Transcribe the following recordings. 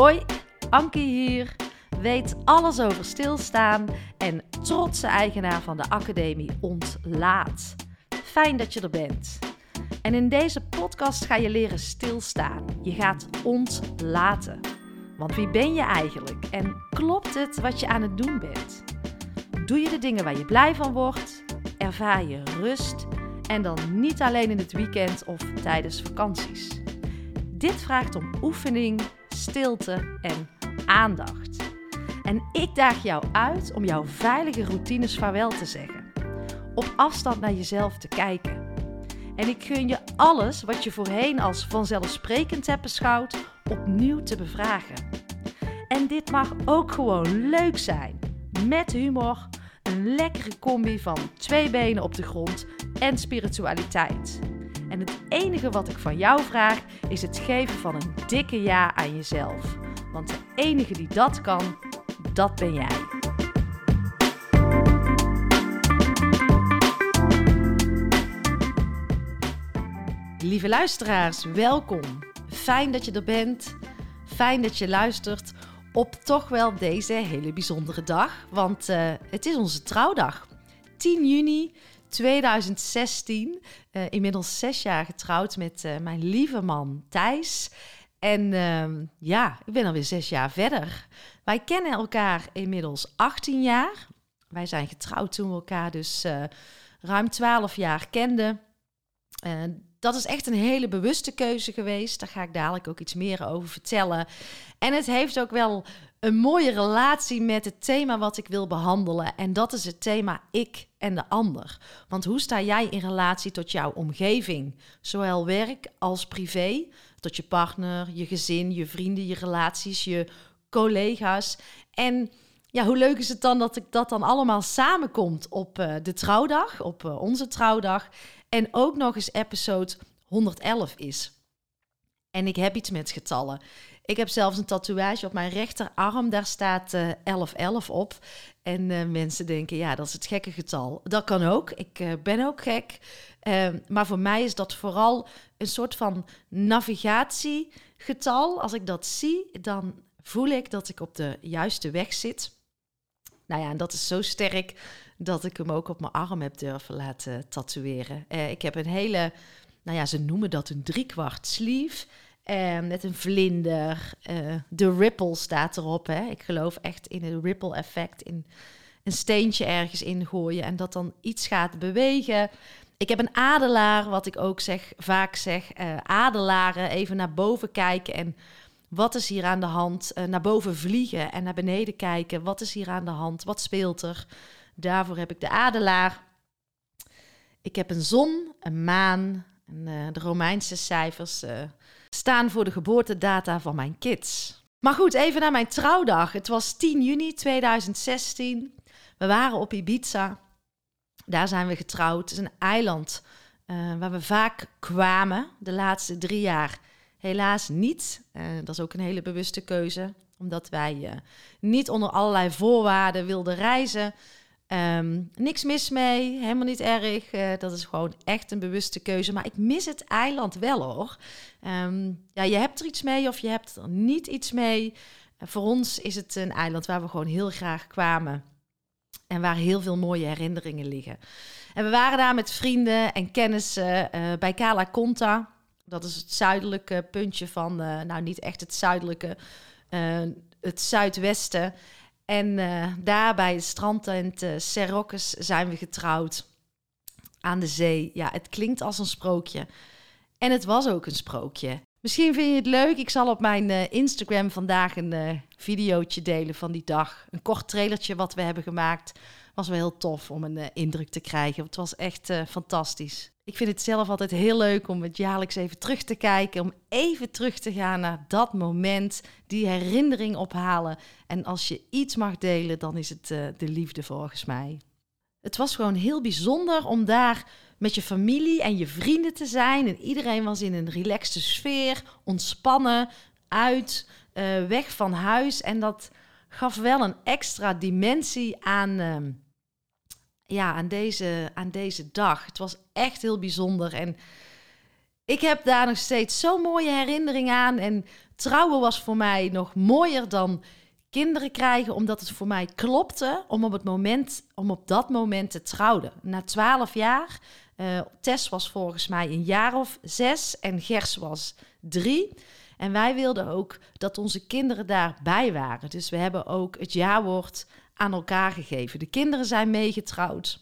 Hoi, Anke hier. Weet alles over stilstaan en trotse eigenaar van de Academie Ontlaat. Fijn dat je er bent. En in deze podcast ga je leren stilstaan. Je gaat ontlaten. Want wie ben je eigenlijk en klopt het wat je aan het doen bent? Doe je de dingen waar je blij van wordt? Ervaar je rust? En dan niet alleen in het weekend of tijdens vakanties. Dit vraagt om oefening, stilte en aandacht. En ik daag jou uit om jouw veilige routines vaarwel te zeggen. Op afstand naar jezelf te kijken. En ik gun je alles wat je voorheen als vanzelfsprekend hebt beschouwd, opnieuw te bevragen. En dit mag ook gewoon leuk zijn. Met humor, een lekkere combi van twee benen op de grond en spiritualiteit. En het enige wat ik van jou vraag is het geven van een dikke ja aan jezelf. Want de enige die dat kan, dat ben jij. Lieve luisteraars, welkom. Fijn dat je er bent. Fijn dat je luistert op toch wel deze hele bijzondere dag. Want uh, het is onze trouwdag. 10 juni 2016. Uh, inmiddels zes jaar getrouwd met uh, mijn lieve man Thijs. En uh, ja, ik ben alweer zes jaar verder. Wij kennen elkaar inmiddels 18 jaar. Wij zijn getrouwd toen we elkaar dus uh, ruim 12 jaar kenden. dat is echt een hele bewuste keuze geweest. Daar ga ik dadelijk ook iets meer over vertellen. En het heeft ook wel een mooie relatie met het thema wat ik wil behandelen. En dat is het thema ik en de ander. Want hoe sta jij in relatie tot jouw omgeving? Zowel werk als privé. Tot je partner, je gezin, je vrienden, je relaties, je collega's. En ja, hoe leuk is het dan dat ik dat dan allemaal samenkomt op uh, de trouwdag, op uh, onze trouwdag. En ook nog eens episode 111 is. En ik heb iets met getallen. Ik heb zelfs een tatoeage op mijn rechterarm. Daar staat uh, 1111 op. En uh, mensen denken, ja, dat is het gekke getal. Dat kan ook. Ik uh, ben ook gek. Ehm, maar voor mij is dat vooral een soort van navigatiegetal. Als ik dat zie, dan voel ik dat ik op de juiste weg zit. Nou ja, en dat is zo sterk dat ik hem ook op mijn arm heb durven laten tatoeëren. Ik heb een hele, nou ja, ze noemen dat een driekwart sleeve. Uh, met een vlinder. Uh, de ripple staat erop. Hè. Ik geloof echt in het ripple effect. In een steentje ergens ingooien en dat dan iets gaat bewegen. Ik heb een adelaar, wat ik ook zeg, vaak zeg. Uh, adelaren even naar boven kijken en wat is hier aan de hand? naar boven vliegen en naar beneden kijken. Wat is hier aan de hand? Wat speelt er? Daarvoor heb ik de adelaar. Ik heb een zon, een maan, en, de Romeinse cijfers staan voor de geboortedata van mijn kids. Maar goed, even naar mijn trouwdag. Het was 10 juni 2016. We waren op Ibiza. Daar zijn we getrouwd. Het is een eiland uh, waar we vaak kwamen de laatste drie jaar. Helaas niet. Uh, dat is ook een hele bewuste keuze, omdat wij uh, niet onder allerlei voorwaarden wilden reizen. Um, niks mis mee, helemaal niet erg. Uh, dat is gewoon echt een bewuste keuze. Maar ik mis het eiland wel hoor. Um, ja, je hebt er iets mee of je hebt er niet iets mee. Uh, voor ons is het een eiland waar we gewoon heel graag kwamen. En waar heel veel mooie herinneringen liggen. En we waren daar met vrienden en kennissen uh, bij Cala Conta. Dat is het zuidelijke puntje van, nou niet echt het zuidelijke, het zuidwesten. En uh, daar bij het strandtent uh, Serroques zijn we getrouwd. Aan de zee. Ja, het klinkt als een sprookje. En het was ook een sprookje. Misschien vind je het leuk. Ik zal op mijn uh, Instagram vandaag een uh, videootje delen van die dag. Een kort trailertje wat we hebben gemaakt. Was wel heel tof om een uh, indruk te krijgen. Het was echt fantastisch. Ik vind het zelf altijd heel leuk om het jaarlijks even terug te kijken. Om even terug te gaan naar dat moment, die herinnering ophalen. En als je iets mag delen, dan is het uh, de liefde volgens mij. Het was gewoon heel bijzonder om daar met je familie en je vrienden te zijn. En iedereen was in een relaxte sfeer, ontspannen, uit, weg van huis. En dat gaf wel een extra dimensie aan. Uh, ja, aan deze, aan deze dag. Het was echt heel bijzonder. En ik heb daar nog steeds zo'n mooie herinnering aan. En trouwen was voor mij nog mooier dan kinderen krijgen, omdat het voor mij klopte om op, het moment, om op dat moment te trouwen. Na twaalf jaar, uh, Tess was volgens mij een jaar of zes en Gers was drie. En wij wilden ook dat onze kinderen daarbij waren. Dus we hebben ook het jaarwoord aan elkaar gegeven. De kinderen zijn meegetrouwd.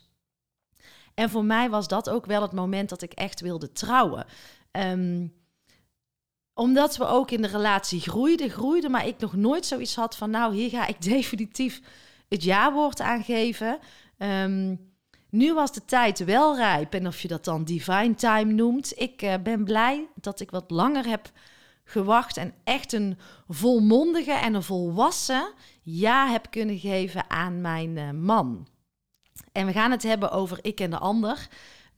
En voor mij was dat ook wel het moment dat ik echt wilde trouwen. Ehm, omdat we ook in de relatie groeiden, groeiden, maar ik nog nooit zoiets had van, nou, hier ga ik definitief het ja-woord aangeven. Um, nu was de tijd wel rijp en of je dat dan divine time noemt. Ik uh, ben blij dat ik wat langer heb gewacht en echt een volmondige en een volwassen ja heb kunnen geven aan mijn uh, man. En we gaan het hebben over ik en de ander.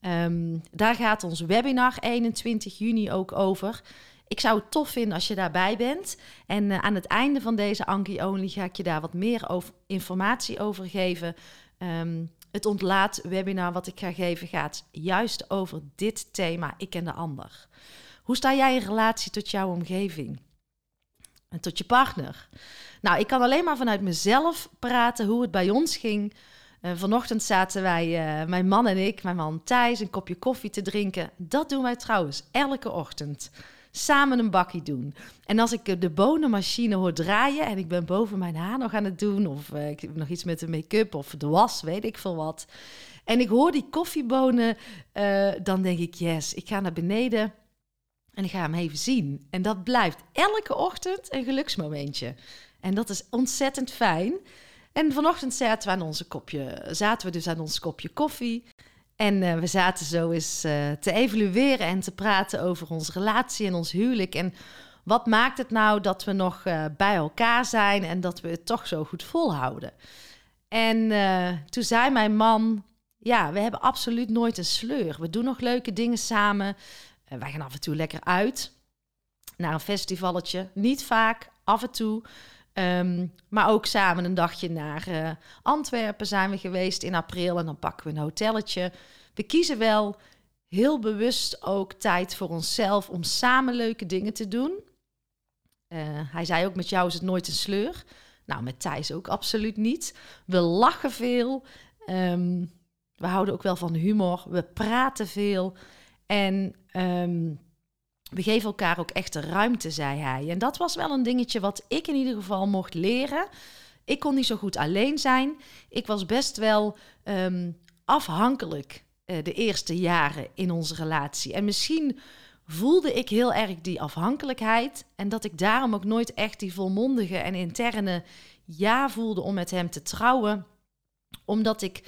Um, daar gaat ons webinar 21 juni ook over. Ik zou het tof vinden als je daarbij bent. En uh, aan het einde van deze Anki Only ga ik je daar wat meer informatie over geven. Um, het ontlaat webinar wat ik ga geven gaat juist over dit thema, ik en de ander. Hoe sta jij in relatie tot jouw omgeving? En tot je partner? Nou, ik kan alleen maar vanuit mezelf praten hoe het bij ons ging. Uh, vanochtend zaten wij, uh, mijn man en ik, mijn man Thijs, een kopje koffie te drinken. Dat doen wij trouwens elke ochtend samen een bakkie doen. En als ik de bonenmachine hoor draaien en ik ben boven mijn haar nog aan het doen, of uh, ik heb nog iets met de make-up of de was, weet ik veel wat. En ik hoor die koffiebonen, dan denk ik, yes, ik ga naar beneden en ik ga hem even zien. En dat blijft elke ochtend een geluksmomentje. En dat is ontzettend fijn. En vanochtend zaten we, aan onze kopje, zaten we dus aan ons kopje koffie. En uh, we zaten zo eens uh, te evalueren en te praten over onze relatie en ons huwelijk. En wat maakt het nou dat we nog uh, bij elkaar zijn en dat we het toch zo goed volhouden? En toen zei mijn man: Ja, we hebben absoluut nooit een sleur. We doen nog leuke dingen samen. Wij gaan af en toe lekker uit naar een festivalletje. Niet vaak, af en toe. Um, maar ook samen een dagje naar uh, Antwerpen zijn we geweest in april. En dan pakken we een hotelletje. We kiezen wel heel bewust ook tijd voor onszelf om samen leuke dingen te doen. Uh, hij zei ook, met jou is het nooit een sleur. Nou, met Thijs ook absoluut niet. We lachen veel. Um, we houden ook wel van humor. We praten veel. En um, we geven elkaar ook echt de ruimte, zei hij. En dat was wel een dingetje wat ik in ieder geval mocht leren. Ik kon niet zo goed alleen zijn. Ik was best wel um, afhankelijk uh, de eerste jaren in onze relatie. En misschien voelde ik heel erg die afhankelijkheid. En dat ik daarom ook nooit echt die volmondige en interne ja voelde om met hem te trouwen. Omdat ik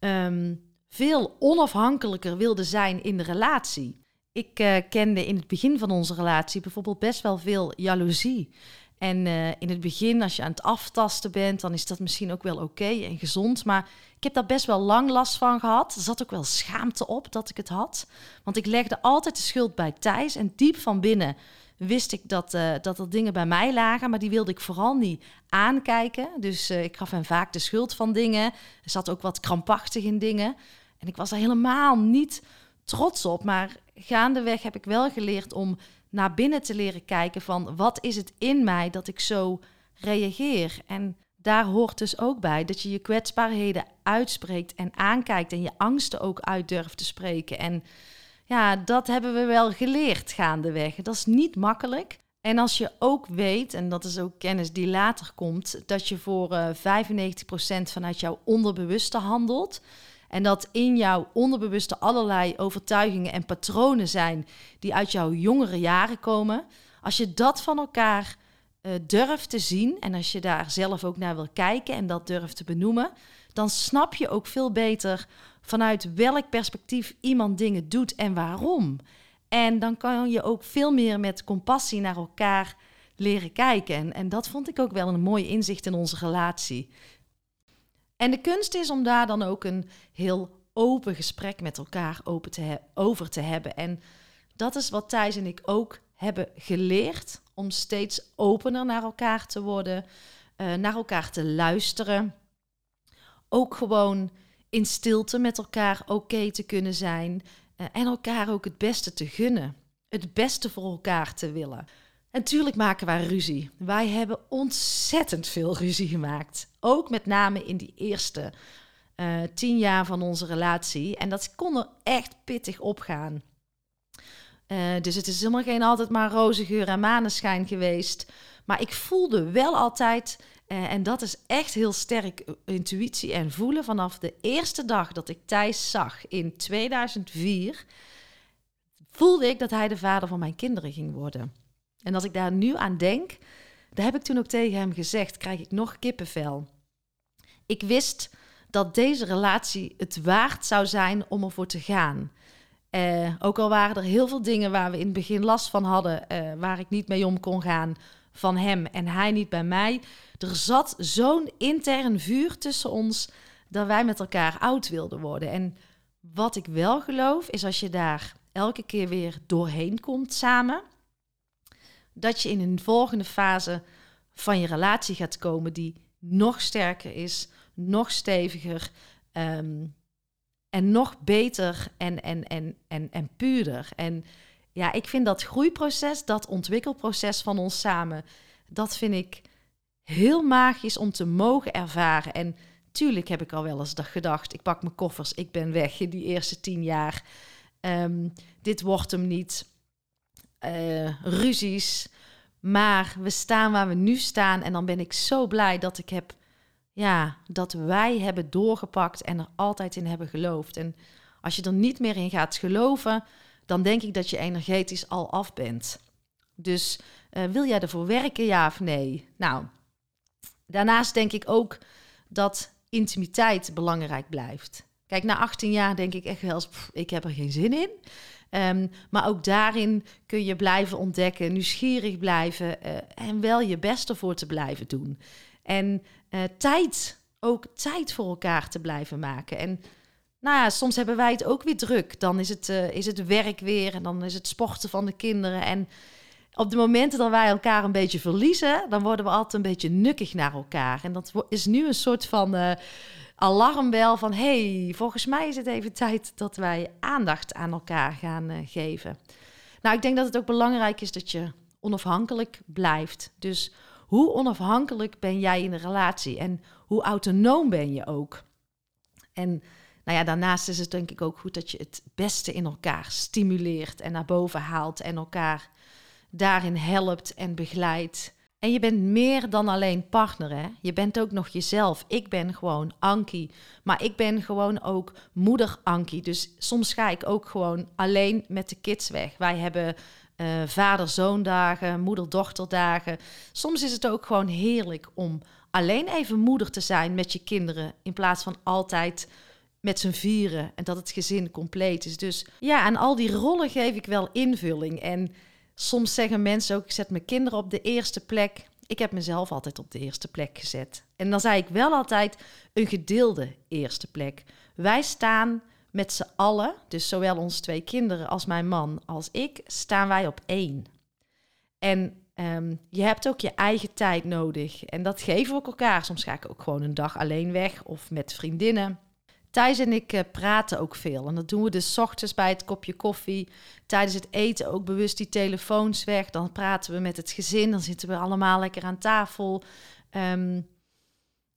um, veel onafhankelijker wilde zijn in de relatie. Ik uh, kende in het begin van onze relatie bijvoorbeeld best wel veel jaloezie. En uh, in het begin, als je aan het aftasten bent, dan is dat misschien ook wel oké en gezond. Maar ik heb daar best wel lang last van gehad. Er zat ook wel schaamte op dat ik het had. Want ik legde altijd de schuld bij Thijs. En diep van binnen wist ik dat, uh, dat er dingen bij mij lagen. Maar die wilde ik vooral niet aankijken. Dus uh, ik gaf hem vaak de schuld van dingen. Er zat ook wat krampachtig in dingen. En ik was er helemaal niet trots op. Maar gaandeweg heb ik wel geleerd om naar binnen te leren kijken van wat is het in mij dat ik zo reageer. En daar hoort dus ook bij dat je je kwetsbaarheden uitspreekt en aankijkt en je angsten ook uit durft te spreken. En ja, dat hebben we wel geleerd gaandeweg. Dat is niet makkelijk. En als je ook weet, en dat is ook kennis die later komt, dat je voor uh, eh, 95% vanuit jouw onderbewuste handelt. En dat in jouw onderbewuste allerlei overtuigingen en patronen zijn die uit jouw jongere jaren komen. Als je dat van elkaar uh, durft te zien en als je daar zelf ook naar wil kijken en dat durft te benoemen, dan snap je ook veel beter vanuit welk perspectief iemand dingen doet en waarom. En dan kan je ook veel meer met compassie naar elkaar leren kijken. En, en dat vond ik ook wel een mooi inzicht in onze relatie. En de kunst is om daar dan ook een heel open gesprek met elkaar open te over te hebben. En dat is wat Thijs en ik ook hebben geleerd. Om steeds opener naar elkaar te worden, uh, naar elkaar te luisteren. Ook gewoon in stilte met elkaar oké te kunnen zijn. Uh, en elkaar ook het beste te gunnen. het beste voor elkaar te willen. En tuurlijk maken wij ruzie. Wij hebben ontzettend veel ruzie gemaakt. Ook met name in die eerste uh, tien jaar van onze relatie. En dat kon er echt pittig opgaan. Uh, dus het is helemaal geen altijd maar roze geur en maneschijn geweest. Maar ik voelde wel altijd, uh, en dat is echt heel sterk intuïtie en voelen. Vanaf de eerste dag dat ik Thijs zag in 2004, voelde ik dat hij de vader van mijn kinderen ging worden. En als ik daar nu aan denk, daar heb ik toen ook tegen hem gezegd, krijg ik nog kippenvel. Ik wist dat deze relatie het waard zou zijn om ervoor te gaan. Uh, ook al waren er heel veel dingen waar we in het begin last van hadden, waar ik niet mee om kon gaan van hem en hij niet bij mij. Er zat zo'n intern vuur tussen ons dat wij met elkaar oud wilden worden. En wat ik wel geloof is als je daar elke keer weer doorheen komt samen, dat je in een volgende fase van je relatie gaat komen die nog sterker is, nog steviger um, en nog beter en, en, en, en, en puurder. En ja, ik vind dat groeiproces, dat ontwikkelproces van ons samen, dat vind ik heel magisch om te mogen ervaren. En tuurlijk heb ik al wel eens gedacht, ik pak mijn koffers, ik ben weg in die eerste tien jaar. Um, dit wordt hem niet. Uh, ruzies. Maar we staan waar we nu staan. En dan ben ik zo blij dat ik heb ja, dat wij hebben doorgepakt en er altijd in hebben geloofd. En als je er niet meer in gaat geloven, dan denk ik dat je energetisch al af bent. Dus uh, wil jij ervoor werken, ja of nee? Nou, daarnaast denk ik ook dat intimiteit belangrijk blijft. Kijk, na 18 jaar denk ik echt wel eens, ik heb er geen zin in. Um, maar ook daarin kun je blijven ontdekken, nieuwsgierig blijven uh, en wel je best ervoor te blijven doen. En uh, tijd, ook tijd voor elkaar te blijven maken. En nou ja, soms hebben wij het ook weer druk. Dan is het, uh, is het werk weer en dan is het sporten van de kinderen. En op de momenten dat wij elkaar een beetje verliezen, dan worden we altijd een beetje nukkig naar elkaar. En dat is nu een soort van uh, alarmbel van... hey, volgens mij is het even tijd dat wij aandacht aan elkaar gaan uh, geven. Nou, ik denk dat het ook belangrijk is dat je onafhankelijk blijft. Dus hoe onafhankelijk ben jij in de relatie en hoe autonoom ben je ook? En nou ja, daarnaast is het denk ik ook goed dat je het beste in elkaar stimuleert en naar boven haalt en elkaar daarin helpt en begeleidt. En je bent meer dan alleen partner, hè? Je bent ook nog jezelf. Ik ben gewoon Ankie, maar ik ben gewoon ook moeder Ankie. Dus soms ga ik ook gewoon alleen met de kids weg. Wij hebben uh, vader-zoondagen, moeder-dochterdagen. Soms is het ook gewoon heerlijk om alleen even moeder te zijn met je kinderen, in plaats van altijd met z'n vieren en dat het gezin compleet is. Dus ja, aan al die rollen geef ik wel invulling. En soms zeggen mensen ook, ik zet mijn kinderen op de eerste plek. Ik heb mezelf altijd op de eerste plek gezet. En dan zei ik wel altijd een gedeelde eerste plek. Wij staan met z'n allen, dus zowel onze twee kinderen als mijn man als ik, staan wij op één. En um, je hebt ook je eigen tijd nodig. En dat geven we ook elkaar. Soms ga ik ook gewoon een dag alleen weg of met vriendinnen. Thijs en ik uh, praten ook veel. En dat doen we dus ochtends bij het kopje koffie. Tijdens het eten ook bewust die telefoons weg. Dan praten we met het gezin. Dan zitten we allemaal lekker aan tafel. Um,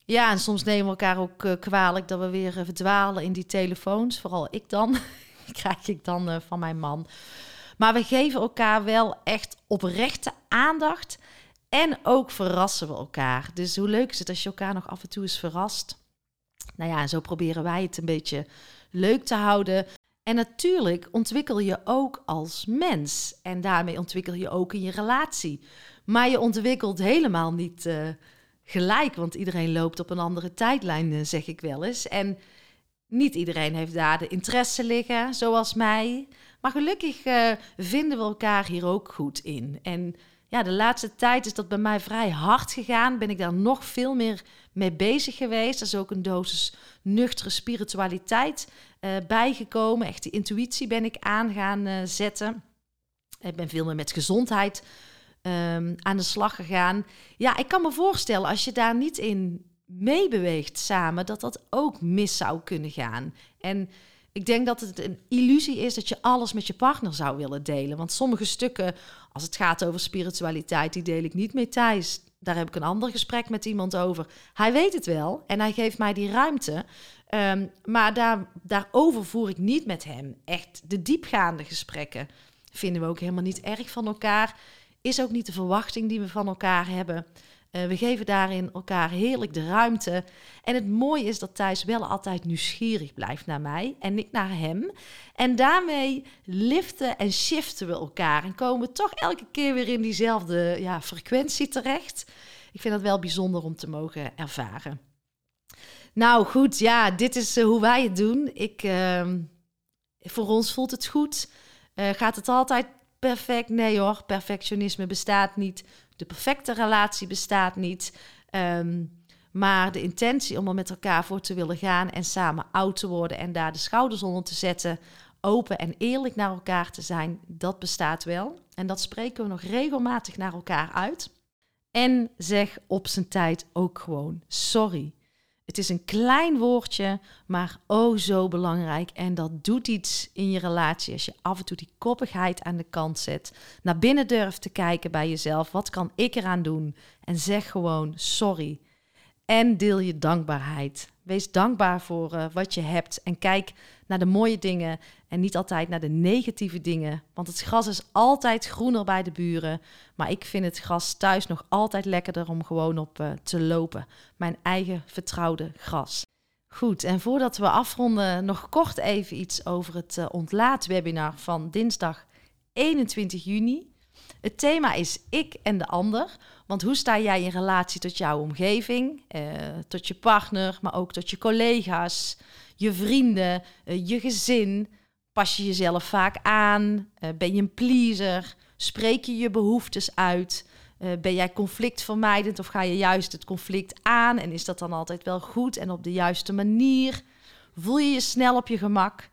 ja, en soms nemen we elkaar ook uh, kwalijk dat we weer uh, verdwalen in die telefoons. Vooral ik dan. krijg ik dan van mijn man. Maar we geven elkaar wel echt oprechte aandacht. En ook verrassen we elkaar. Dus hoe leuk is het als je elkaar nog af en toe eens verrast? Nou ja, zo proberen wij het een beetje leuk te houden. En natuurlijk ontwikkel je ook als mens. En daarmee ontwikkel je ook in je relatie. Maar je ontwikkelt helemaal niet gelijk, want iedereen loopt op een andere tijdlijn, eh, zeg ik wel eens. En niet iedereen heeft daar de interesse liggen, zoals mij. Maar gelukkig uh, vinden we elkaar hier ook goed in. En ja, de laatste tijd is dat bij mij vrij hard gegaan. Ben ik daar nog veel meer mee bezig geweest. Er is ook een dosis nuchtere spiritualiteit uh, bijgekomen. Echt de intuïtie ben ik aan gaan uh, zetten. Ik ben veel meer met gezondheid um, aan de slag gegaan. Ja, ik kan me voorstellen als je daar niet in meebeweegt samen, dat dat ook mis zou kunnen gaan. En Ik denk dat het een illusie is dat je alles met je partner zou willen delen. Want sommige stukken, als het gaat over spiritualiteit, die deel ik niet met Thijs. Daar heb ik een ander gesprek met iemand over. Hij weet het wel en hij geeft mij die ruimte. Ehm, maar daar, daarover voer ik niet met hem. Echt de diepgaande gesprekken vinden we ook helemaal niet erg van elkaar. Is ook niet de verwachting die we van elkaar hebben. Uh, we geven daarin elkaar heerlijk de ruimte. En het mooie is dat Thijs wel altijd nieuwsgierig blijft naar mij en ik naar hem. En daarmee liften en shiften we elkaar en komen we toch elke keer weer in diezelfde ja, frequentie terecht. Ik vind dat wel bijzonder om te mogen ervaren. Nou goed, ja, dit is uh, hoe wij het doen. Ik, uh, voor ons voelt het goed. Uh, gaat het altijd perfect? Nee hoor, perfectionisme bestaat niet. De perfecte relatie bestaat niet. Um, maar de intentie om er met elkaar voor te willen gaan en samen oud te worden en daar de schouders onder te zetten, open en eerlijk naar elkaar te zijn, dat bestaat wel. En dat spreken we nog regelmatig naar elkaar uit. En zeg op zijn tijd ook gewoon sorry. Het is een klein woordje, maar oh zo belangrijk. En dat doet iets in je relatie als je af en toe die koppigheid aan de kant zet. Naar binnen durft te kijken bij jezelf. Wat kan ik eraan doen? En zeg gewoon sorry. En deel je dankbaarheid. Wees dankbaar voor uh, wat je hebt. En kijk naar de mooie dingen en niet altijd naar de negatieve dingen. Want het gras is altijd groener bij de buren. Maar ik vind het gras thuis nog altijd lekkerder om gewoon op uh, te lopen. Mijn eigen vertrouwde gras. Goed, en voordat we afronden, nog kort even iets over het uh, ontlaatwebinar van dinsdag 21 juni. Het thema is ik en de ander. Want hoe sta jij in relatie tot jouw omgeving, eh, tot je partner, maar ook tot je collega's, je vrienden, eh, je gezin? Pas je jezelf vaak aan? Uh, ben je een pleaser? Spreek je je behoeftes uit? Uh, ben jij conflictvermijdend of ga je juist het conflict aan? En is dat dan altijd wel goed en op de juiste manier? Voel je je snel op je gemak?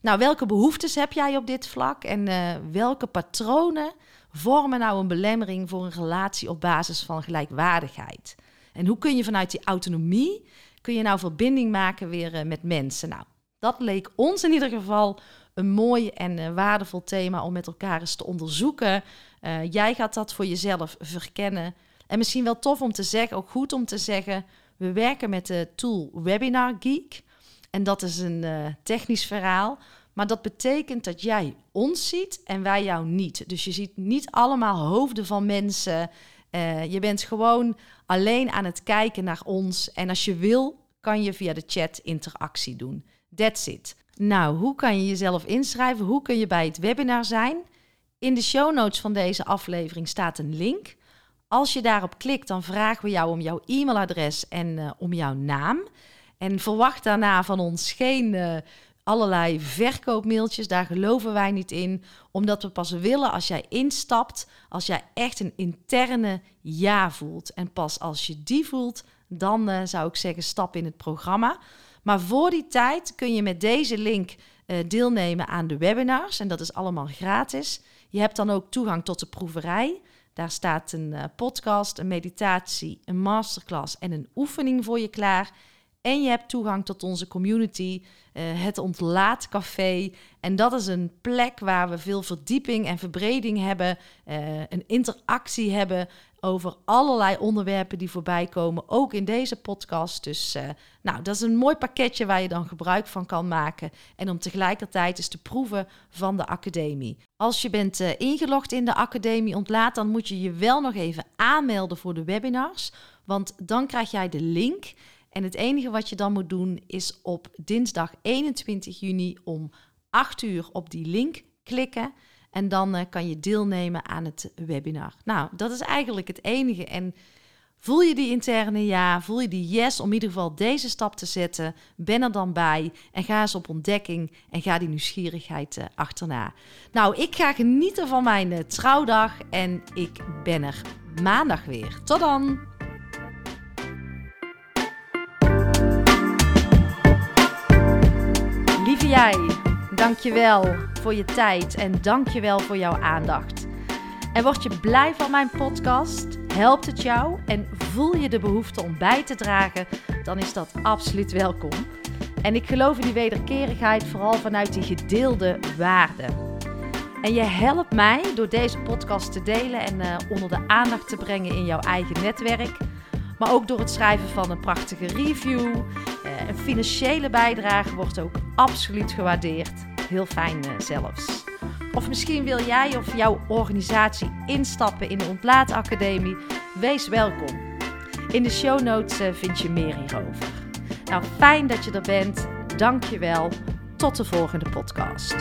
Nou, welke behoeftes heb jij op dit vlak en welke patronen vormen nou een belemmering voor een relatie op basis van gelijkwaardigheid? En hoe kun je vanuit die autonomie, kun je nou verbinding maken weer uh, met mensen? Nou, dat leek ons in ieder geval een mooi en uh, waardevol thema om met elkaar eens te onderzoeken. Uh, jij gaat dat voor jezelf verkennen. En misschien wel tof om te zeggen, ook goed om te zeggen, we werken met de tool Webinar Geek. En dat is een technisch verhaal. Maar dat betekent dat jij ons ziet en wij jou niet. Dus je ziet niet allemaal hoofden van mensen. Uh, je bent gewoon alleen aan het kijken naar ons. En als je wil, kan je via de chat interactie doen. That's it. Nou, hoe kan je jezelf inschrijven? Hoe kun je bij het webinar zijn? In de show notes van deze aflevering staat een link. Als je daarop klikt, dan vragen we jou om jouw e-mailadres en uh, om jouw naam. En verwacht daarna van ons geen uh, allerlei verkoopmailtjes. Daar geloven wij niet in, omdat we pas willen als jij instapt, als jij echt een interne ja voelt. En pas als je die voelt, dan uh, zou ik zeggen stap in het programma. Maar voor die tijd kun je met deze link uh, deelnemen aan de webinars en dat is allemaal gratis. Je hebt dan ook toegang tot de proeverij. Daar staat een uh, podcast, een meditatie, een masterclass en een oefening voor je klaar. En je hebt toegang tot onze community, uh, het Ontlaatcafé. En dat is een plek waar we veel verdieping en verbreding hebben, uh, een interactie hebben over allerlei onderwerpen die voorbij komen, ook in deze podcast. Dus uh, nou, dat is een mooi pakketje waar je dan gebruik van kan maken. En om tegelijkertijd eens te proeven van de academie. Als je bent ingelogd in de academie Ontlaat, dan moet je je wel nog even aanmelden voor de webinars. Want dan krijg jij de link. En het enige wat je dan moet doen is op dinsdag 21 juni om 8 uur op die link klikken. En dan uh, kan je deelnemen aan het webinar. Nou, dat is eigenlijk het enige. En voel je die interne ja, voel je die yes om in ieder geval deze stap te zetten. Ben er dan bij en ga eens op ontdekking en ga die nieuwsgierigheid uh, achterna. Nou, ik ga genieten van mijn uh, trouwdag en ik ben er maandag weer. Tot dan! Jij, dankjewel voor je tijd en dankjewel voor jouw aandacht. En word je blij van mijn podcast? Helpt het jou en voel je de behoefte om bij te dragen? Dan is dat absoluut welkom. En ik geloof in die wederkerigheid vooral vanuit die gedeelde waarden. En je helpt mij door deze podcast te delen en uh, onder de aandacht te brengen in jouw eigen netwerk. Maar ook door het schrijven van een prachtige review. Uh, een financiële bijdrage wordt ook absoluut gewaardeerd. Heel fijn uh, zelfs. Of misschien wil jij of jouw organisatie instappen in de Ontlaatacademie. Wees welkom. In de show notes vind je meer hierover. Nou, fijn dat je er bent. Dank je wel. Tot de volgende podcast.